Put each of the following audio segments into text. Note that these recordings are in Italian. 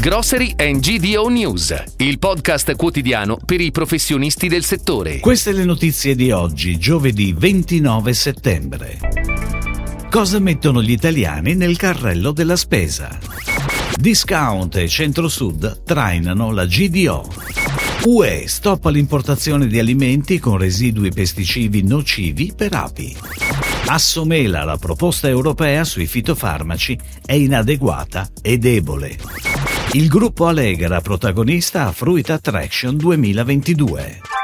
Grocery and GDO News, il podcast quotidiano per i professionisti del settore. Queste le notizie di oggi, giovedì 29 settembre. Cosa mettono gli italiani nel carrello della spesa? Discount e Centro-Sud trainano la GDO. UE stoppa l'importazione di alimenti con residui pesticidi nocivi per api. Assomela la proposta europea sui fitofarmaci è inadeguata e debole. Il gruppo Allegra protagonista a Fruit Attraction 2022.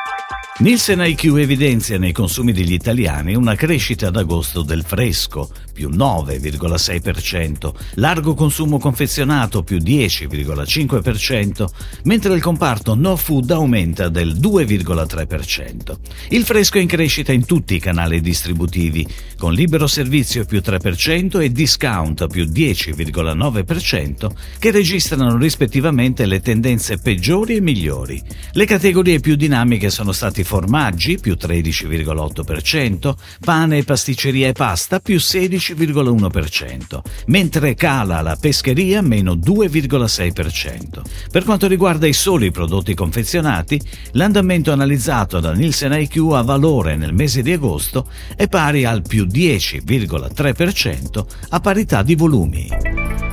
Nielsen IQ evidenzia nei consumi degli italiani una crescita ad agosto del fresco, più 9,6%, largo consumo confezionato più 10,5%, mentre il comparto no food aumenta del 2,3%. Il fresco è in crescita in tutti i canali distributivi, con libero servizio più 3% e discount più 10,9%, che registrano rispettivamente le tendenze peggiori e migliori. Le categorie più dinamiche sono stati formaggi più 13,8%, pane, pasticceria e pasta più 16,1%, mentre cala la pescheria meno 2,6%. Per quanto riguarda i soli prodotti confezionati, l'andamento analizzato da Nielsen IQ a valore nel mese di agosto è pari al più 10,3% a parità di volumi.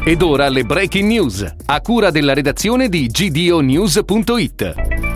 Ed ora le breaking news, a cura della redazione di gdonews.it.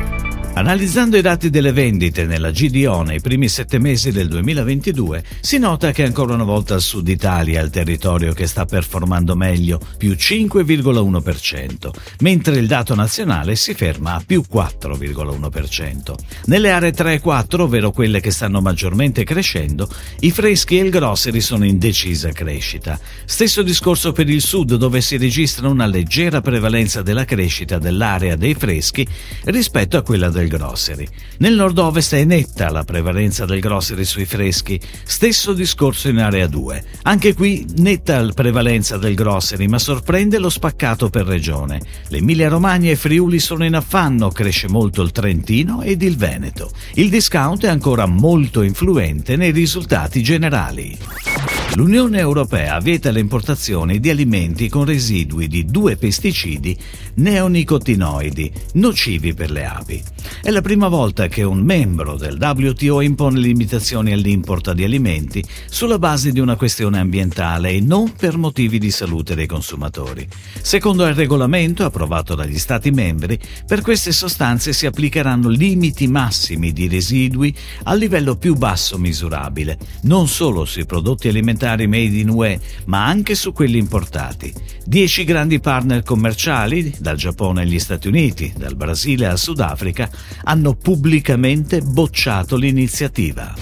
Analizzando i dati delle vendite nella GDO nei primi sette mesi del 2022, si nota che ancora una volta il Sud Italia è il territorio che sta performando meglio, più 5,1%, mentre il dato nazionale si ferma a più 4,1%. Nelle aree 3 e 4, ovvero quelle che stanno maggiormente crescendo, i freschi e il grocery sono in decisa crescita. Stesso discorso per il Sud, dove si registra una leggera prevalenza della crescita dell'area dei freschi rispetto a quella del del grocery. Nel nord-ovest è netta la prevalenza del grocery sui freschi, stesso discorso in area 2. Anche qui netta la prevalenza del grocery, ma sorprende lo spaccato per regione. L'Emilia Romagna e Friuli sono in affanno, cresce molto il Trentino ed il Veneto. Il discount è ancora molto influente nei risultati generali. L'Unione Europea vieta le importazioni di alimenti con residui di due pesticidi neonicotinoidi, nocivi per le api. È la prima volta che un membro del WTO impone limitazioni all'import di alimenti sulla base di una questione ambientale e non per motivi di salute dei consumatori. Secondo il regolamento approvato dagli Stati membri, per queste sostanze si applicheranno limiti massimi di residui al livello più basso misurabile, non solo sui prodotti alimentari alimentari made in UE, ma anche su quelli importati. Dieci grandi partner commerciali, dal Giappone agli Stati Uniti, dal Brasile al Sudafrica, hanno pubblicamente bocciato l'iniziativa.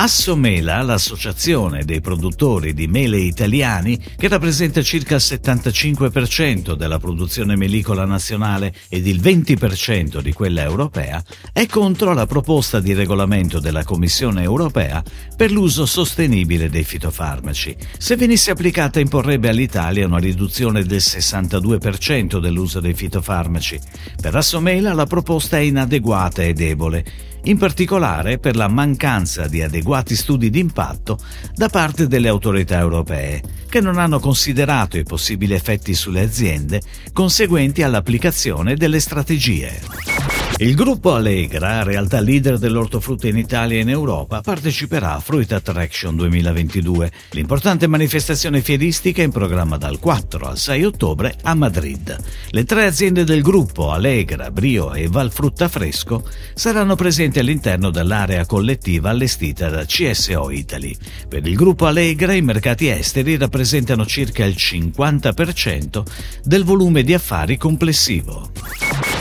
Assomela, l'associazione dei produttori di mele italiani, che rappresenta circa il 75% della produzione melicola nazionale ed il 20% di quella europea, è contro la proposta di regolamento della Commissione europea per l'uso sostenibile dei fitofarmaci. Se venisse applicata imporrebbe all'Italia una riduzione del 62% dell'uso dei fitofarmaci. Per Assomela la proposta è inadeguata e debole in particolare per la mancanza di adeguati studi di impatto da parte delle autorità europee, che non hanno considerato i possibili effetti sulle aziende conseguenti all'applicazione delle strategie. Il gruppo Allegra, realtà leader dell'ortofrutta in Italia e in Europa, parteciperà a Fruit Attraction 2022, l'importante manifestazione fieristica in programma dal 4 al 6 ottobre a Madrid. Le tre aziende del gruppo, Allegra, Brio e Valfrutta Fresco, saranno presenti all'interno dell'area collettiva allestita da CSO Italy. Per il gruppo Allegra i mercati esteri rappresentano circa il 50% del volume di affari complessivo.